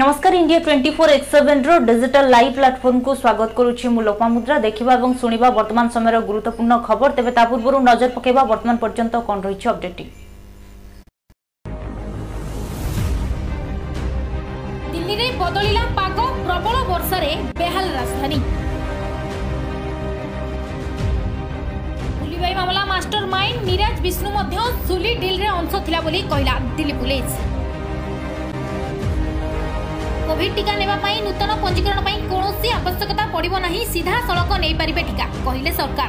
নমস্কার India twenty four X seven digital live প্ল্যাটফর্মকু স্বাগত করুছি মু লোপামুদ্রা দেখিবা এবং শুনিবা বর্তমান সময়ের গুরুত্বপূর্ণ খবর তেবে তা পূর্বরু নজর পকাইবা বর্তমান পর্যন্ত কোন রয়েছে অপডেটটি দিল্লিরে বদলিলা পাগ প্রবল বর্ষারে বেহাল রাজধানী বুলিবাই মামলা মাস্টর মাইন্ড নিরাজ বিষ্ণু মধ্য সুলি ডিলরে অংশ থিলা বলি কহিলা দিল্লি পুলিশ କୋଭିଡ୍ ଟିକା ନେବା ପାଇଁ ନୂତନ ପଞ୍ଜୀକରଣ ପାଇଁ କୌଣସି ଆବଶ୍ୟକତା ପଡ଼ିବ ନାହିଁ ସିଧାସଳଖ ନେଇପାରିବେ ଟିକା କହିଲେ ସରକାର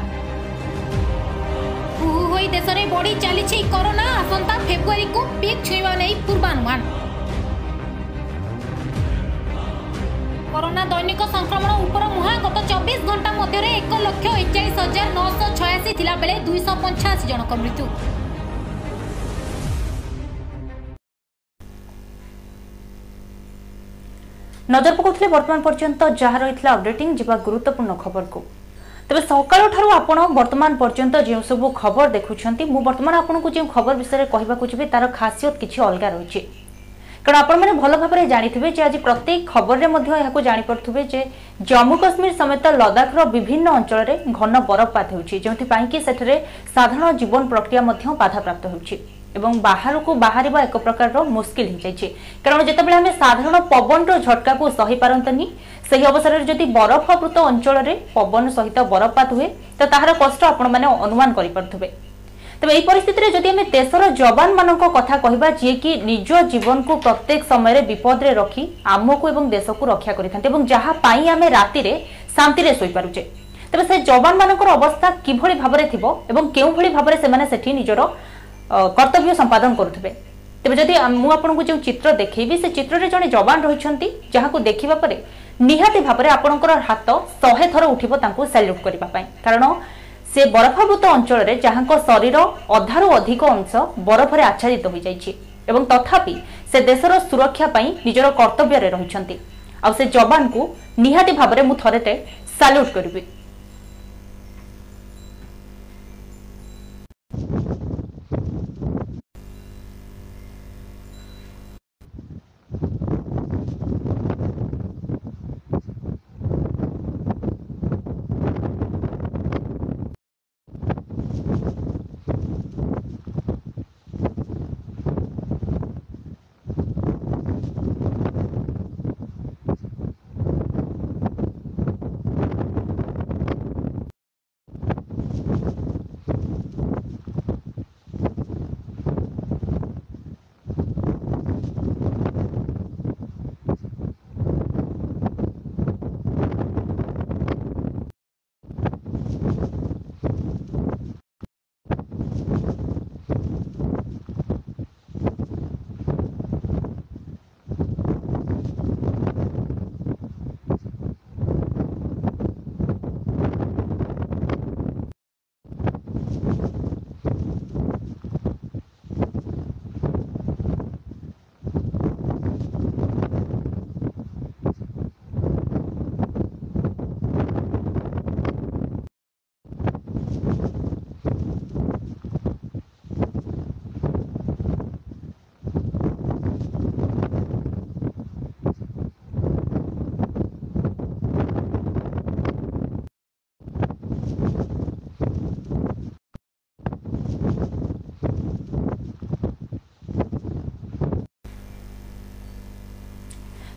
ହୁ ହୋଇ ଦେଶରେ ବଢ଼ି ଚାଲିଛି କରୋନା ଆସନ୍ତା ଫେବୃଆରୀକୁ ପିକ୍ ଛୁଇଁବା ନେଇ ପୂର୍ବାନୁମାନ করোনা দৈনিক সংক্রমণ উপর মুহা গত চব্বিশ ঘণ্টা মধ্যে এক লক্ষ একচাশ হাজার নশো ছয়াশি বেড়ে দুইশ পঞ্চাশ জনক মৃত্যু নজর পকাউলে বর্তমান পর্যন্ত যা রয়েছে অপডেটিং যা গুরুত্বপূর্ণ খবরক তবে সকালঠার আপনার বর্তমান পর্যন্ত যেসব খবর দেখুছেন মু বর্তমান আপনার যে খবর বিষয়ে কহবাকে যাবি তার খাসিয়ত কিছু অলগা রয়েছে কারণ আপনার ভাল ভাবে জাঁথিবে যে আজ প্রত্যেক খবরের এখন জাঁপারে যে জম্মু কাশ্মীর সমেত লদাখর বিভিন্ন অঞ্চলের ঘন বরফপাত হচ্ছে যেপাই কি সেঠারে সাধারণ জীবন প্রক্রিয়া বাধাপ্রাপ্ত হচ্ছে এবং বাহারকু বাহারা এক প্রকার মুশকিল হয়েযাই কারণ যেতবে আমি সাধারণ পবনর ঝটকা সহিপারতনি সেই অবসরের যদি বরফাবৃত অঞ্চলের পবন সহিত বরফপাত হুয়ে তো তাহার কষ্ট আপন মানে অনুমান করে তবে এই পরিস্থিতিতে যদি আমি দেশের যবান মানক কথা কহবা যিকি নিজ জীবনকু প্রত্যেক সময় বিপদরে রক্ষি আমকু এবং দেশকু রক্ষা করে থাকে এবং যাহা আমি রাতে শান্তি শোইপারুছে তবে সে যবান মানকর অবস্থা কিভাবে ভাবে থিব এবং কেউভাবে ভাবে সেটি নিজের কর্তব্য সম্পাদন করুবে তেমন যদি মু আপনার যে চিত্র দেখেবি সে চিত্রে জন যবান রয়েছেন যা দেখা পরে নিহতি ভাবে আপনার হাত শহে থর উঠব তাঁর স্যালুট করা কারণ সে বরফাবৃত অঞ্চলের যা শরীর অধারু অধিক অংশ বরফরে আচ্ছাদিত হয়ে যাই এবং তথাপি সে দেশের সুরক্ষা পাই নিজের কর্তব্যের রয়েছেন আ সে যবানু নিহতি ভাবে মু থরে স্যালুট করবি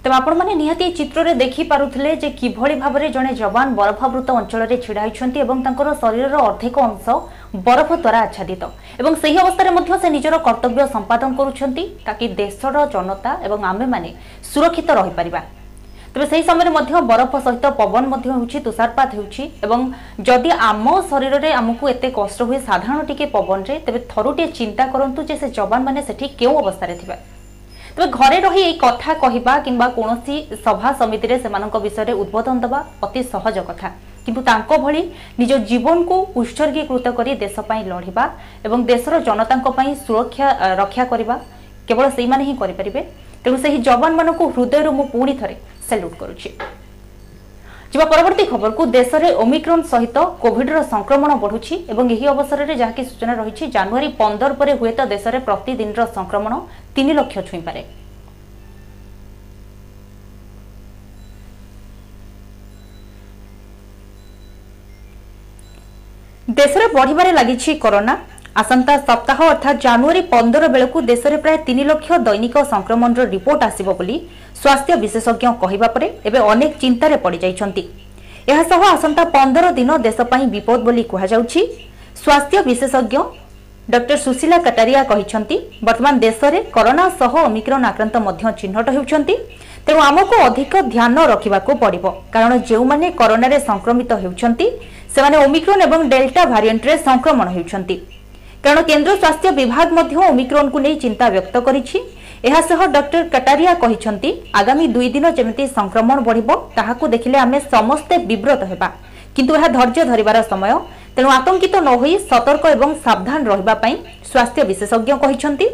ତେବେ ଆପଣମାନେ ନିହାତି ଏହି ଚିତ୍ରରେ ଦେଖିପାରୁଥିଲେ ଯେ କିଭଳି ଭାବରେ ଜଣେ ଯବାନ ବରଫାବୃତ ଅଞ୍ଚଳରେ ଛିଡ଼ା ହୋଇଛନ୍ତି ଏବଂ ତାଙ୍କର ଶରୀରର ଅର୍ଧେକ ଅଂଶ ବରଫ ଦ୍ୱାରା ଆଚ୍ଛାଦିତ ଏବଂ ସେହି ଅବସ୍ଥାରେ ମଧ୍ୟ ସେ ନିଜର କର୍ତ୍ତବ୍ୟ ସମ୍ପାଦନ କରୁଛନ୍ତି ତାକି ଦେଶର ଜନତା ଏବଂ ଆମେମାନେ ସୁରକ୍ଷିତ ରହିପାରିବା ତେବେ ସେହି ସମୟରେ ମଧ୍ୟ ବରଫ ସହିତ ପବନ ମଧ୍ୟ ହେଉଛି ତୁଷାରପାତ ହେଉଛି ଏବଂ ଯଦି ଆମ ଶରୀରରେ ଆମକୁ ଏତେ କଷ୍ଟ ହୁଏ ସାଧାରଣ ଟିକେ ପବନରେ ତେବେ ଥରୁଟିଏ ଚିନ୍ତା କରନ୍ତୁ ଯେ ସେ ଯବାନମାନେ ସେଠି କେଉଁ ଅବସ୍ଥାରେ ଥିବେ তবে ঘরে রহি এই কথা কহা কিংবা কৌশি সভা সমিতিরে সে বিষয়ে উদ্বোধন দেওয়া অতি সহজ কথা কিন্তু তাঙ্ক ভি নিজ জীবনকু উৎসর্গীকৃত করে দেশপ্রাই লড়া এবং দেশর জনতাঙ্পাই সুরক্ষা রক্ষা করা কেবল সেইমানে হি করে তেমন সেই যবান মানুষ হৃদয়র মু পুঁ থে সেলুট করুছি ଯିବା ପରବର୍ତ୍ତୀ ଖବରକୁ ଦେଶରେ ଓମିକ୍ରନ୍ ସହିତ କୋଭିଡ୍ର ସଂକ୍ରମଣ ବଢ଼ୁଛି ଏବଂ ଏହି ଅବସରରେ ଯାହାକି ସୂଚନା ରହିଛି ଜାନୁଆରୀ ପନ୍ଦର ପରେ ହୁଏତ ଦେଶରେ ପ୍ରତିଦିନର ସଂକ୍ରମଣ ତିନି ଲକ୍ଷ ଛୁଇଁପାରେ ଦେଶରେ ବଢ଼ିବାରେ ଲାଗିଛି କରୋନା ଆସନ୍ତା ସପ୍ତାହ ଅର୍ଥାତ୍ ଜାନୁଆରୀ ପନ୍ଦର ବେଳକୁ ଦେଶରେ ପ୍ରାୟ ତିନି ଲକ୍ଷ ଦୈନିକ ସଂକ୍ରମଣର ରିପୋର୍ଟ ଆସିବ ବୋଲି ସ୍ୱାସ୍ଥ୍ୟ ବିଶେଷଜ୍ଞ କହିବା ପରେ ଏବେ ଅନେକ ଚିନ୍ତାରେ ପଡ଼ିଯାଇଛନ୍ତି ଏହାସହ ଆସନ୍ତା ପନ୍ଦର ଦିନ ଦେଶ ପାଇଁ ବିପଦ ବୋଲି କୁହାଯାଉଛି ସ୍ୱାସ୍ଥ୍ୟ ବିଶେଷଜ୍ଞ ଡକ୍ଟର ସୁଶୀଲା କଟାରିଆ କହିଛନ୍ତି ବର୍ତ୍ତମାନ ଦେଶରେ କରୋନା ସହ ଅମିକ୍ରନ୍ ଆକ୍ରାନ୍ତ ମଧ୍ୟ ଚିହ୍ନଟ ହେଉଛନ୍ତି ତେଣୁ ଆମକୁ ଅଧିକ ଧ୍ୟାନ ରଖିବାକୁ ପଡ଼ିବ କାରଣ ଯେଉଁମାନେ କରୋନାରେ ସଂକ୍ରମିତ ହେଉଛନ୍ତି ସେମାନେ ଓମିକ୍ରନ୍ ଏବଂ ଡେଲ୍ଟା ଭାରିଏଣ୍ଟରେ ସଂକ୍ରମଣ ହେଉଛନ୍ତି କାରଣ କେନ୍ଦ୍ର ସ୍ୱାସ୍ଥ୍ୟ ବିଭାଗ ମଧ୍ୟ ଓମିକ୍ରନ୍କୁ ନେଇ ଚିନ୍ତା ବ୍ୟକ୍ତ କରିଛି ଏହାସହ ଡକ୍ଟର କଟାରିଆ କହିଛନ୍ତି ଆଗାମୀ ଦୁଇ ଦିନ ଯେମିତି ସଂକ୍ରମଣ ବଢ଼ିବ ତାହାକୁ ଦେଖିଲେ ଆମେ ସମସ୍ତେ ବିବ୍ରତ ହେବା କିନ୍ତୁ ଏହା ଧୈର୍ଯ୍ୟ ଧରିବାର ସମୟ ତେଣୁ ଆତଙ୍କିତ ନ ହୋଇ ସତର୍କ ଏବଂ ସାବଧାନ ରହିବା ପାଇଁ ସ୍ୱାସ୍ଥ୍ୟ ବିଶେଷଜ୍ଞ କହିଛନ୍ତି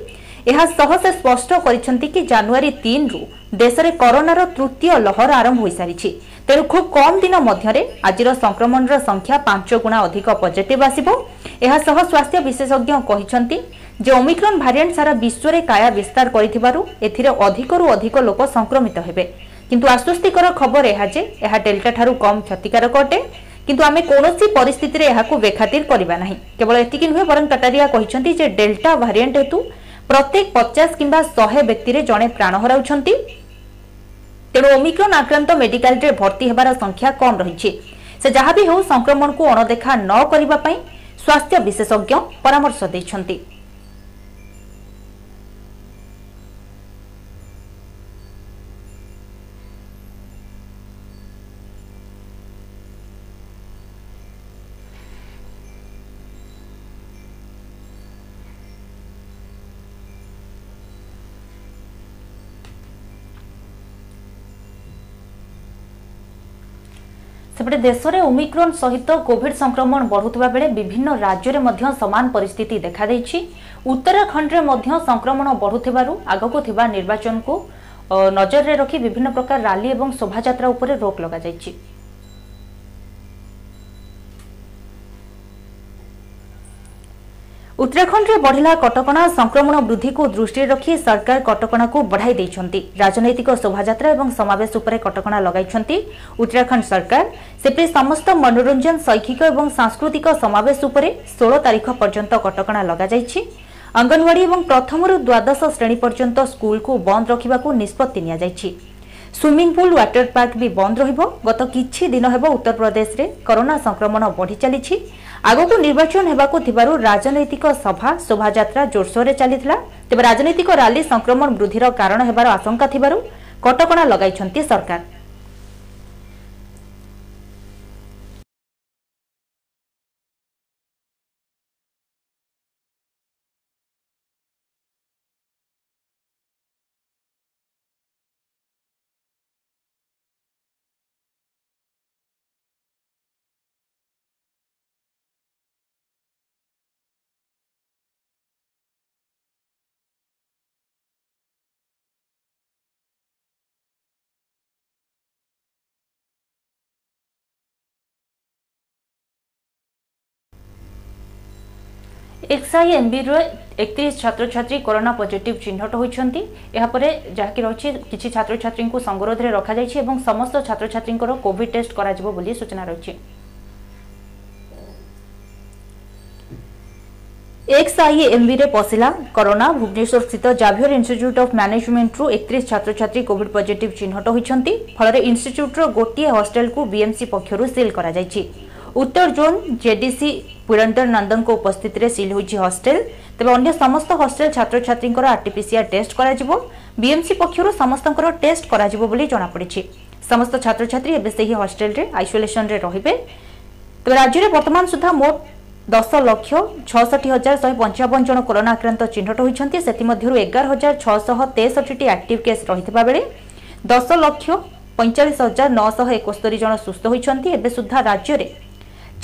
ଏହା ସହ ସେ ସ୍ପଷ୍ଟ କରିଛନ୍ତି କି ଜାନୁଆରୀ ତିନିରୁ ଦେଶରେ କରୋନାର ତୃତୀୟ ଲହର ଆରମ୍ଭ ହୋଇସାରିଛି ତେଣୁ ଖୁବ୍ କମ୍ ଦିନ ମଧ୍ୟରେ ଆଜିର ସଂକ୍ରମଣର ସଂଖ୍ୟା ପାଞ୍ଚ ଗୁଣା ଅଧିକ ପଜିଟିଭ୍ ଆସିବ ଏହାସହ ସ୍ୱାସ୍ଥ୍ୟ ବିଶେଷଜ୍ଞ କହିଛନ୍ତି ଯେ ଓମିକ୍ରନ୍ ଭାରିଆଣ୍ଟ ସାରା ବିଶ୍ୱରେ କାୟା ବିସ୍ତାର କରିଥିବାରୁ ଏଥିରେ ଅଧିକରୁ ଅଧିକ ଲୋକ ସଂକ୍ରମିତ ହେବେ କିନ୍ତୁ ଆଶ୍ୱସ୍ତିକର ଖବର ଏହା ଯେ ଏହା ଡେଲ୍ଟାଠାରୁ କମ୍ କ୍ଷତିକାରକ ଅଟେ କିନ୍ତୁ ଆମେ କୌଣସି ପରିସ୍ଥିତିରେ ଏହାକୁ ବେଖାତିର କରିବା ନାହିଁ କେବଳ ଏତିକି ନୁହେଁ ବରଂ କଟାରିଆ କହିଛନ୍ତି ଯେ ଡେଲ୍ଟା ଭାରିଆଣ୍ଟ ହେତୁ প্রত্যেক পচাশ কিংবা শহে ব্যক্তিরে জনে প্রাণ হরাউছন্তি তেণু ওমিক্রন আক্রান্ত মেডিকালরে ভর্তি হবার সংখ্যা কম রয়েছে সে যা বি হো সংক্রমণকু অণদেখা ন করা স্বাস্থ্য বিশেষজ্ঞ পরামর্শ দিয়েছেন ସେପଟେ ଦେଶରେ ଓମିକ୍ରନ୍ ସହିତ କୋଭିଡ୍ ସଂକ୍ରମଣ ବଢ଼ୁଥିବା ବେଳେ ବିଭିନ୍ନ ରାଜ୍ୟରେ ମଧ୍ୟ ସମାନ ପରିସ୍ଥିତି ଦେଖାଦେଇଛି ଉତ୍ତରାଖଣ୍ଡରେ ମଧ୍ୟ ସଂକ୍ରମଣ ବଢ଼ୁଥିବାରୁ ଆଗକୁ ଥିବା ନିର୍ବାଚନକୁ ନଜରରେ ରଖି ବିଭିନ୍ନ ପ୍ରକାର ରାଲି ଏବଂ ଶୋଭାଯାତ୍ରା ଉପରେ ରୋକ୍ ଲଗାଯାଇଛି উত্তরাখণ্ডে বঢ়িলা কটকণা সংক্রমণ বৃদ্ধিকু দৃষ্টিরে রখি সরকার কটকণাকু বঢ়াই দিয়েছেন রাজনৈতিক শোভাযাত্রা এবং সমাবেশ উপরে কটকণা লগাইছেন উত্তরাখণ্ড সরকার সেপরি সমস্ত মনোরঞ্জন শৈক্ষিক এবং সাংস্কৃতিক সমাবেশ উপরে ষোল তারিখ পর্যন্ত কটকণা লগাযাই অঙ্গনওয়াড়ি এবং প্রথমରୁ দ্বাদশ শ্রেণী পর্যন্ত স্কুলকু বন্ধ রখিবাকু নিষ্পত্তি নিয়াଯାଇଛି সুইমিং পুল ওয়াটর পার্ক বি বন্ধ রহব গত কিছু দিন হব উত্তরপ্রদেশে করোনা সংক্রমণ বঢ়ি চালিছে ଆଗକୁ ନିର୍ବାଚନ ହେବାକୁ ଥିବାରୁ ରାଜନୈତିକ ସଭା ଶୋଭାଯାତ୍ରା ଜୋରସୋରରେ ଚାଲିଥିଲା ତେବେ ରାଜନୈତିକ ରାଲି ସଂକ୍ରମଣ ବୃଦ୍ଧିର କାରଣ ହେବାର ଆଶଙ୍କା ଥିବାରୁ କଟକଣା ଲଗାଇଛନ୍ତି ସରକାର এক্সআইএমবির একত্রিশ ছাত্রছাত্রী করোনা পজিটিভ চিহ্নট হয়েছেন এরপরে যা রয়েছে কিছু ছাত্রছাত্রী সংরোধে রখাযাই এবং সমস্ত ছাত্রছাত্রী কোভিড টেস্ট করা সূচনা রয়েছে এক্সআইএমভিরে পশিলা করোনা ভুবনেশ্বর স্থিত জাভিয়র ইনস্টিচ্যুট অফ ম্যানেজমেন্টরু একত্রিশ ছাত্রছাত্রী কোভিড পজিটিভ চিহ্নট হয়েছেন ফলে ইনস্টিচ্যুটর গোটিয়ে হস্টেলকু বিএমসি পক্ষর সিল করা যাই উত্তর জোন জেডিসি পুরন্দর নন্দঙ্ক উপস্থিতিতে সিল হয়েছে হস্টেল তবে অন্য সমস্ত হস্টেল ছাত্রছাত্রীঙ্কর আরটিপিসিআর টেস্ট করা বিএমসি পক্ষর সমস্ত টেস্ট করা জনাপড়ি সমস্ত ছাত্রছাত্রী এবে সেই হস্টেলরে আইসোলেসনরে রহবে তবে রাজ্যের বর্তমান সুদ্ধা মোট দশ লক্ষ ছষঠি হাজার শহে পঞ্চাবন জন করোনা আক্রান্ত চিহ্নট হয়েছেন সেমধ্য এগার হাজার ছশহ তেষট্টি আক্টিভ কেস রয়েছে দশ লক্ষ পঁয়চাশ হাজার নশহ একস্তরি জন সুস্থ হয়েছেন এবে সুদ্ধা রাজ্যের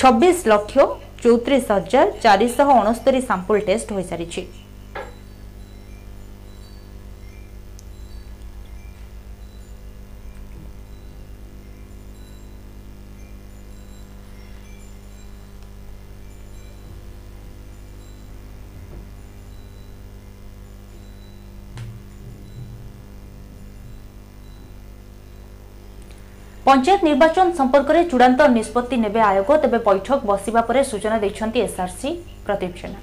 ଛବିଶ ଲକ୍ଷ ଚଉତିରିଶ ହଜାର ଚାରିଶହ ଅଣସ୍ତରୀ ସାମ୍ପଲ୍ ଟେଷ୍ଟ ହୋଇସାରିଛି পঞ্চায়েত নির্বাচন সম্পর্কের চূড়ান্ত নিষ্পত্তি নেবে আয়োগ তবে বৈঠক বসিবা পরে সূচনা দিয়েছেন এসআরসি প্রদীপ জেনা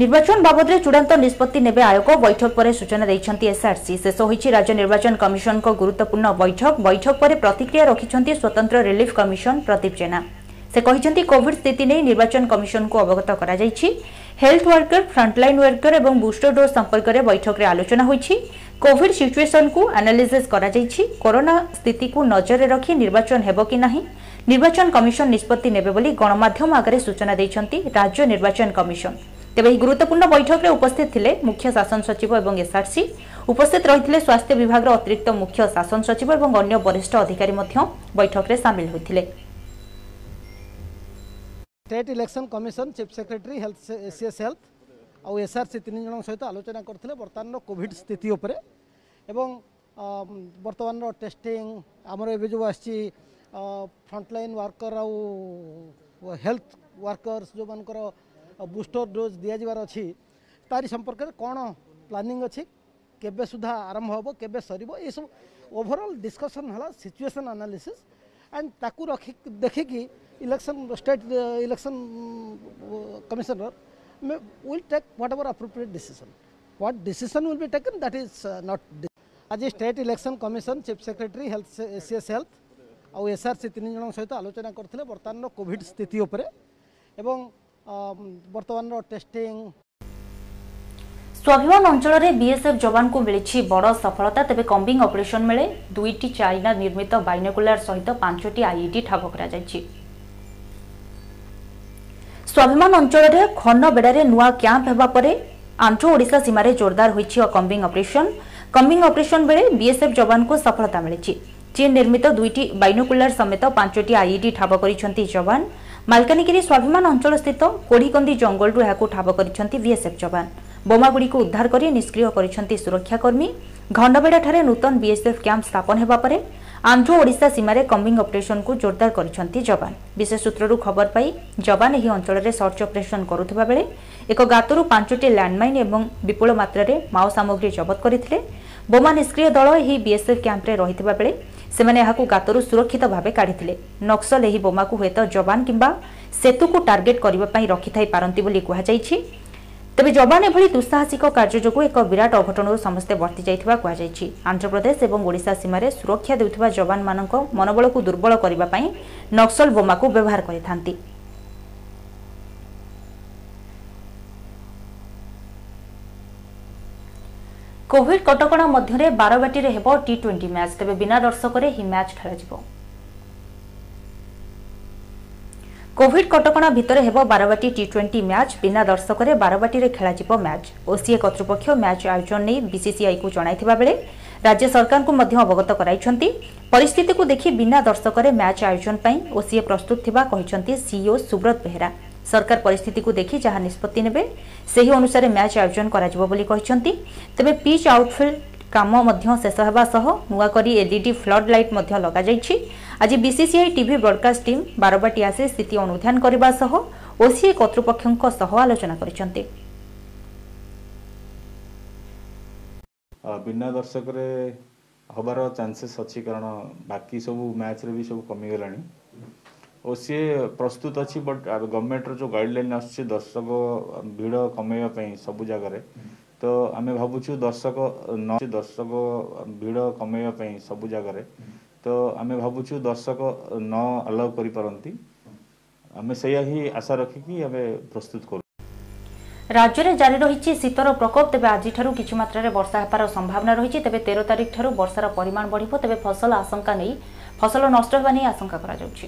নির্বাচন বাবদে চূড়ান্ত নিষ্পত্তি নেবে আয়োগ বৈঠক পরে সূচনা দিয়েছেন এসআরসি শেষ হয়েছে রাজ্য নির্বাচন কমিশন গুরুত্বপূর্ণ বৈঠক বৈঠক পরে প্রতিক্রিয়া রাখি স্বতন্ত্র রিলিফ কমিশন প্রদীপ জেনা ସେ কোভিড স্থিতি নিয়ে নির্বাচন কমিশন କମିଶନଙ୍କୁ ଅବଗତ କରାଯାଇଛି ହେଲ୍ଥ ୱାର୍କର ଫ୍ରଣ୍ଟଲାଇନ୍ ୱାର୍କର ଏବଂ ବୁଷ୍ଟର ଡୋଜ୍ ସମ୍ପର୍କରେ ବୈଠକରେ ଆଲୋଚନା ହୋଇଛି କୋଭିଡ୍ ସିଚୁଏସନ୍କୁ ଆନାଲିସିସ୍ କରାଯାଇଛି କରୋନା ସ୍ଥିତିକୁ ନଜରରେ ରଖି ନିର୍ବାଚନ ହେବ କି ନାହିଁ ନିର୍ବାଚନ କମିଶନ ନିଷ୍ପତ୍ତି ନେବେ ବୋଲି ଗଣମାଧ୍ୟମ ଆଗରେ ସୂଚନା ଦେଇଛନ୍ତି ରାଜ୍ୟ ନିର୍ବାଚନ କମିଶନ ତେବେ ଏହି ଗୁରୁତ୍ୱପୂର୍ଣ୍ଣ ବୈଠକରେ ଉପସ୍ଥିତ ଥିଲେ ମୁଖ୍ୟ ଶାସନ ସଚିବ ଏବଂ ଏସ୍ଆର୍ସି ଉପସ୍ଥିତ ରହିଥିଲେ ସ୍ୱାସ୍ଥ୍ୟ ବିଭାଗର ଅତିରିକ୍ତ ମୁଖ୍ୟ ଶାସନ ସଚିବ ଏବଂ ଅନ୍ୟ ବରିଷ୍ଠ ଅଧିକାରୀ ମଧ୍ୟ ବୈଠକରେ ସାମିଲ ହୋଇଥିଲେ state election commission chief secretary health CS health ଆଉ ଏସ୍ଆର୍ସି ତିନି ଜଣଙ୍କ ସହିତ ଆଲୋଚନା କରିଥିଲେ ବର୍ତ୍ତମାନର କୋଭିଡ଼ ସ୍ଥିତି ଉପରେ ଏବଂ ବର୍ତ୍ତମାନର ଟେଷ୍ଟିଂ ଆମର ଏବେ ଯେଉଁ ଆସିଛି ଫ୍ରଣ୍ଟଲାଇନ୍ ୱାର୍କର ଆଉ ହେଲ୍ଥ ୱାର୍କର୍ସ ଯେଉଁମାନଙ୍କର ବୁଷ୍ଟର ଡୋଜ୍ ଦିଆଯିବାର ଅଛି ତାରି ସମ୍ପର୍କରେ କ'ଣ ପ୍ଲାନିଂ ଅଛି କେବେ ସୁଦ୍ଧା ଆରମ୍ଭ ହେବ କେବେ ସରିବ ଏସବୁ ଓଭରଅଲ୍ ଡିସ୍କସନ୍ ହେଲା ସିଚୁଏସନ୍ ଆନାଲିସିସ୍ ଆଣ୍ଡ ତାକୁ ରଖି ଦେଖିକି election state election commissioner may, will take whatever appropriate decision. What decision will be taken, that is uh, not. আজি state election commission chief secretary health S S health আউ SRC তিন জন সহ আলোচনা করলে বর্তমানর Covid স্থিতি উপরে এবং বর্তমানর টেস্টিং স্বাভিমান অঞ্চলের বিএসএফ যবানু মিছে বড় সফলতা তবে কম্বিং অপরেশন বেড়ে দুইটি চাইনা নির্মিত বাইনোকুলার সহ পাঁচটি আইইডি ঠাব করা যাই ସ୍ୱାଭିମାନ ଅଞ୍ଚଳରେ ଖନବେଡ଼ାରେ ନୂଆ କ୍ୟାମ୍ପ ହେବା ପରେ ଆନ୍ଧ୍ର ଓଡ଼ିଶା ସୀମାରେ ଜୋରଦାର ହୋଇଛି କମ୍ବିଂ ଅପରେସନ୍ କମ୍ବିଂ ଅପରେସନ୍ ବେଳେ ବିଏସ୍ଏଫ୍ ଯବାନଙ୍କୁ ସଫଳତା ମିଳିଛି ଚୀନ ନିର୍ମିତ ଦୁଇଟି ବାଇନୋକୁଲାର ସମେତ ପାଞ୍ଚଟି ଆଇଇଡି ଠାବ କରିଛନ୍ତି ଯବାନ ମାଲକାନଗିରି ସ୍ୱାଭିମାନ ଅଞ୍ଚଳସ୍ଥିତ କୋଢ଼ିକନ୍ଦି ଜଙ୍ଗଲରୁ ଏହାକୁ ଠାବ କରିଛନ୍ତି ବିଏସ୍ଏଫ୍ ଯବାନ ବୋମାଗୁଡ଼ିକୁ ଉଦ୍ଧାର କରି ନିଷ୍କ୍ରିୟ କରିଛନ୍ତି ସୁରକ୍ଷାକର୍ମୀ ଘଣ୍ଡବେଡ଼ାଠାରେ ନୂତନ ବିଏସ୍ଏଫ୍ କ୍ୟାମ୍ପ ସ୍ଥାପନ ହେବା ପରେ ଆନ୍ଧ୍ର ଓଡ଼ିଶା ସୀମାରେ କମ୍ବିଂ ଅପରେସନକୁ ଜୋରଦାର କରିଛନ୍ତି ଯବାନ ବିଶେଷ ସୂତ୍ରରୁ ଖବର ପାଇ ଯବାନ ଏହି ଅଞ୍ଚଳରେ ସର୍ଚ୍ଚ ଅପରେସନ କରୁଥିବା ବେଳେ ଏକ ଗାତରୁ ପାଞ୍ଚଟି ଲ୍ୟାଣ୍ଡମାଇନ୍ ଏବଂ ବିପୁଳ ମାତ୍ରାରେ ମାଓ ସାମଗ୍ରୀ ଜବତ କରିଥିଲେ ବୋମା ନିଷ୍କ୍ରିୟ ଦଳ ଏହି ବିଏସ୍ଏଫ୍ କ୍ୟାମ୍ପରେ ରହିଥିବା ବେଳେ ସେମାନେ ଏହାକୁ ଗାତରୁ ସୁରକ୍ଷିତ ଭାବେ କାଢ଼ିଥିଲେ ନକ୍ସଲ ଏହି ବୋମାକୁ ହୁଏତ ଯବାନ କିମ୍ବା ସେତୁକୁ ଟାର୍ଗେଟ୍ କରିବା ପାଇଁ ରଖିଥାଇପାରନ୍ତି ବୋଲି କୁହାଯାଇଛି ତେବେ ଯବାନ ଏଭଳି ଦୁଃସାହସିକ କାର୍ଯ୍ୟ ଯୋଗୁଁ ଏକ ବିରାଟ ଅଘଟଣରୁ ସମସ୍ତେ ବର୍ତ୍ତି ଯାଇଥିବା କୁହାଯାଇଛି ଆନ୍ଧ୍ରପ୍ରଦେଶ ଏବଂ ଓଡ଼ିଶା ସୀମାରେ ସୁରକ୍ଷା ଦେଉଥିବା ଯବାନମାନଙ୍କ ମନୋବଳକୁ ଦୁର୍ବଳ କରିବା ପାଇଁ ନକ୍ସଲ ବୋମାକୁ ବ୍ୟବହାର କରିଥାନ୍ତି କୋଭିଡ୍ କଟକଣା ମଧ୍ୟରେ ବାରବାଟୀରେ ହେବ ଟି ଟ୍ୱେଣ୍ଟି ମ୍ୟାଚ୍ ତେବେ ବିନା ଦର୍ଶକରେ ଏହି ମ୍ୟାଚ୍ ଖେଳାଯିବ କୋଭିଡ୍ କଟକଣା ଭିତରେ ହେବ ବାରବାଟୀ ଟି ଟ୍ୱେଣ୍ଟି ମ୍ୟାଚ୍ ବିନା ଦର୍ଶକରେ ବାରବାଟୀରେ ଖେଳାଯିବ ମ୍ୟାଚ୍ ଓସିଏ କର୍ତ୍ତୃପକ୍ଷ ମ୍ୟାଚ୍ ଆୟୋଜନ ନେଇ ବିସିସିଆଇକୁ ଜଣାଇଥିବା ବେଳେ ରାଜ୍ୟ ସରକାରଙ୍କୁ ମଧ୍ୟ ଅବଗତ କରାଇଛନ୍ତି ପରିସ୍ଥିତିକୁ ଦେଖି ବିନା ଦର୍ଶକରେ ମ୍ୟାଚ୍ ଆୟୋଜନ ପାଇଁ ଓସିଏ ପ୍ରସ୍ତୁତ ଥିବା କହିଛନ୍ତି ସିଇଓ ସୁବ୍ରତ ବେହେରା ସରକାର ପରିସ୍ଥିତିକୁ ଦେଖି ଯାହା ନିଷ୍ପତ୍ତି ନେବେ ସେହି ଅନୁସାରେ ମ୍ୟାଚ୍ ଆୟୋଜନ କରାଯିବ ବୋଲି କହିଛନ୍ତି ତେବେ ପିଚ୍ ଆଉଟଫିଲ୍ଡ କାମ ମଧ୍ୟ ଶେଷ ହେବା ସହ ନୂଆ କରି ଏଲ୍ଇଡି ଫ୍ଲଡ୍ ଲାଇଟ୍ ମଧ୍ୟ ଲଗାଯାଇଛି ଆଜି BCCI TV broadcast team Barabati ଆସି ସ୍ଥିତି ଅନୁଧ୍ୟାନ କରିବା ସହ ଓସିଏ କର୍ତ୍ତୃପକ୍ଷଙ୍କ ସହ ଆଲୋଚନା କରିଛନ୍ତି ବିନା ଦର୍ଶକରେ ହବାର ଚାନ୍ସେସ୍ ଅଛି କାରଣ ବାକି ସବୁ ମ୍ୟାଚ୍ରେ ବି ସବୁ କମିଗଲାଣି ଓ ସିଏ ପ୍ରସ୍ତୁତ ଅଛି ବଟ୍ ଗଭର୍ଣ୍ଣମେଣ୍ଟର ଯେଉଁ ଗାଇଡ଼ଲାଇନ୍ ଆସୁଛି ଦର୍ଶକ ଭିଡ଼ କମେଇବା ପାଇଁ ସବୁ ଜାଗାରେ ତ ଆମେ ଭାବୁଛୁ ଦର୍ଶକ ନ ଦର୍ଶକ ଭିଡ଼ କମେଇବା ପାଇଁ ସବୁ ଜାଗାରେ ତ ଆମେ ଭାବୁଛୁ ଦର୍ଶକ ନ ଆଲାଉ କରିପାରନ୍ତି ଆମେ ସେଇଆ ହିଁ ଆଶା ରଖିକି ଆମେ ପ୍ରସ୍ତୁତ କରୁ ରାଜ୍ୟରେ ଜାରି ରହିଛି ଶୀତର ପ୍ରକୋପ ତେବେ ଆଜିଠାରୁ କିଛି ମାତ୍ରାରେ ବର୍ଷା ହେବାର ସମ୍ଭାବନା ରହିଛି ତେବେ ତେର ତାରିଖଠାରୁ ବର୍ଷାର ପରିମାଣ ବଢ଼ିବ ତେବେ ଫସଲ ଆଶଙ୍କା ନେଇ ଫସଲ ନଷ୍ଟ ହେବା ନେଇ ଆଶଙ୍କା କରାଯାଉଛି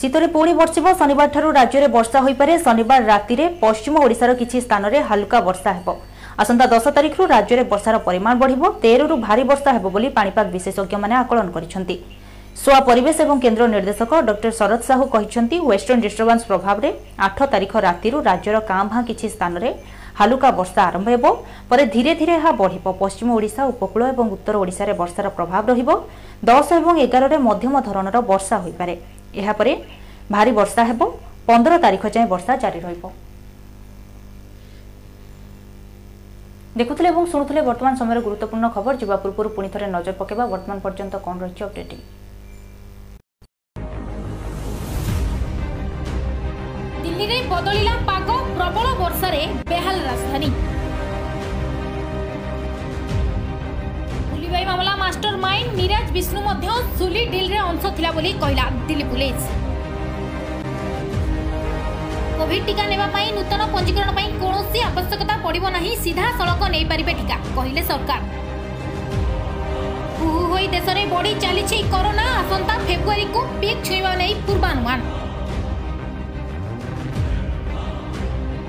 ଶୀତରେ ପୁଣି ବର୍ଷିବ ଶନିବାରଠାରୁ ରାଜ୍ୟରେ ବର୍ଷା ହୋଇପାରେ ଶନିବାର ରାତିରେ ପଶ୍ଚିମ ଓଡ଼ିଶାର କିଛି ସ୍ଥାନରେ ହାଲୁକା ବର୍ଷା ହେବ ଆସନ୍ତା ଦଶ ତାରିଖରୁ ରାଜ୍ୟରେ ବର୍ଷାର ପରିମାଣ ବଢ଼ିବ ତେରରୁ ଭାରି ବର୍ଷା ହେବ ବୋଲି ପାଣିପାଗ ବିଶେଷଜ୍ଞମାନେ ଆକଳନ କରିଛନ୍ତି ସୋଆ ପରିବେଶ ଏବଂ କେନ୍ଦ୍ର ନିର୍ଦ୍ଦେଶକ ଡକ୍ଟର ଶରଦ ସାହୁ କହିଛନ୍ତି ୱେଷ୍ଟର୍ଣ୍ଣ ଡିଷ୍ଟର୍ବାନ୍ସ ପ୍ରଭାବରେ ଆଠ ତାରିଖ ରାତିରୁ ରାଜ୍ୟର କାଁ ଭାଁ କିଛି ସ୍ଥାନରେ ହାଲୁକା ବର୍ଷା ଆରମ୍ଭ ହେବ ପରେ ଧୀରେ ଧୀରେ ଏହା ବଢ଼ିବ ପଶ୍ଚିମ ଓଡ଼ିଶା ଉପକୂଳ ଏବଂ ଉତ୍ତର ଓଡ଼ିଶାରେ ବର୍ଷାର ପ୍ରଭାବ ରହିବ ଦଶ ଏବଂ ଏଗାରରେ ମଧ୍ୟମ ଧରଣର ବର୍ଷା ହୋଇପାରେ ଏହାପରେ ଭାରି ବର୍ଷା ହେବ ପନ୍ଦର ତାରିଖ ଯାଏଁ ବର୍ଷା ଜାରି ରହିବ দেখুলে এবং শুণুলে বর্তমান সময়ের গুরুত্বপূর্ণ খবর যা পূর্ব পুঁথ নজর পকাইবা বর্তমান পর্যন্ত কম রয়েছে অপডেটিং দিল্লিরে বদলিলা পাগ প্রবল বর্ষারে বেহাল রাজধানী বুলিবাই মামলা মাস্টর মাইন্ড নিরাজ বিষ্ণু মধ্য সুলি ডিলরে অংশ লা দিল্লি পুলিশ কোভিড টিকা নেওয়া নূতন পঞ্জীকরণ কৌশি আবশ্যকতা পড়ব না সিধাসলখ নেইপারে টিকা কহিলেন সরকার হু হয়ে দেশের বড়ি চালছে করোনা আসন্তা ফেব্রুয়ারি কু পিক ছুঁবা নেই পূর্বানুমান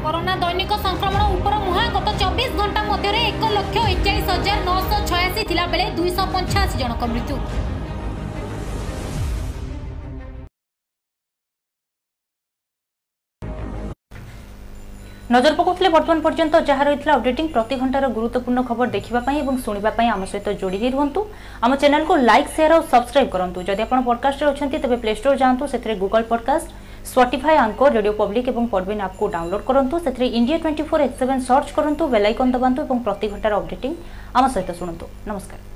করোনা দৈনিক সংক্রমণ উপর মুহাঁ গত চব্বিশ ঘণ্টা মধ্যে এক লক্ষ একচাশ হাজার নশ ছয়াশি বেড়ে দুইশ পঞ্চাশ জনক মৃত্যু নজর পকাউলে বর্তমান পর্যন্ত যা রয়েছে অপডেটিং প্রতি ঘণ্টার গুরুত্বপূর্ণ খবর দেখা এবং শুণবা আম সহ যোড়ি হয়ে রুহতু আমার চ্যানেলকে লাইক সেয়ার ও সবসক্রাইব করতু যদি আপনার পডকাস্টে অনেক তবে প্লে স্টোর যাতে সেখানে Google podcast Spotify Anchor Radio Public এবং পডবিন আপকে ডাউনলোড করতু সেখানে India twenty four X seven search করতু বেলাইকন দবাতু এবং প্রতি ঘণ্টার অপডেটিং আমার সহ শুণতু নমস্কার